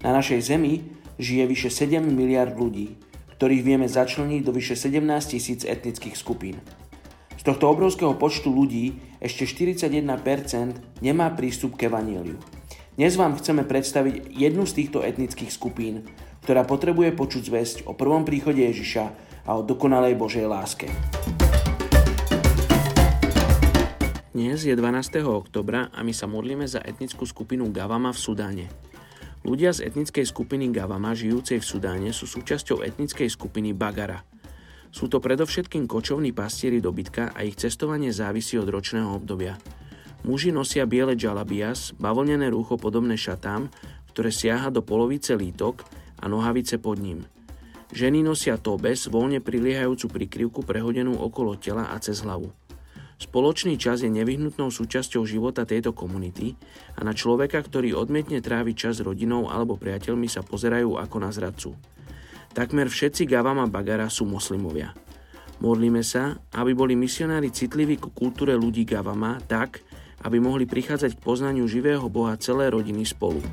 Na našej Zemi žije vyše 7 miliard ľudí, ktorých vieme začleniť do vyše 17 tisíc etnických skupín. Z tohto obrovského počtu ľudí ešte 41% nemá prístup k evaníliu. Dnes vám chceme predstaviť jednu z týchto etnických skupín, ktorá potrebuje počuť zväzť o prvom príchode Ježiša a o dokonalej Božej láske. Dnes je 12. oktobra a my sa modlíme za etnickú skupinu Gavama v Sudáne. Ľudia z etnickej skupiny Gavama žijúcej v Sudáne sú súčasťou etnickej skupiny Bagara. Sú to predovšetkým kočovní pastieri dobytka a ich cestovanie závisí od ročného obdobia. Muži nosia biele džalabias, bavlnené rúcho podobné šatám, ktoré siaha do polovice lítok a nohavice pod ním. Ženy nosia tobes, voľne priliehajúcu prikryvku prehodenú okolo tela a cez hlavu. Spoločný čas je nevyhnutnou súčasťou života tejto komunity a na človeka, ktorý odmietne tráviť čas s rodinou alebo priateľmi sa pozerajú ako na zradcu. Takmer všetci Gavama Bagara sú moslimovia. Modlíme sa, aby boli misionári citliví ku kultúre ľudí Gavama tak, aby mohli prichádzať k poznaniu živého Boha celé rodiny spolu.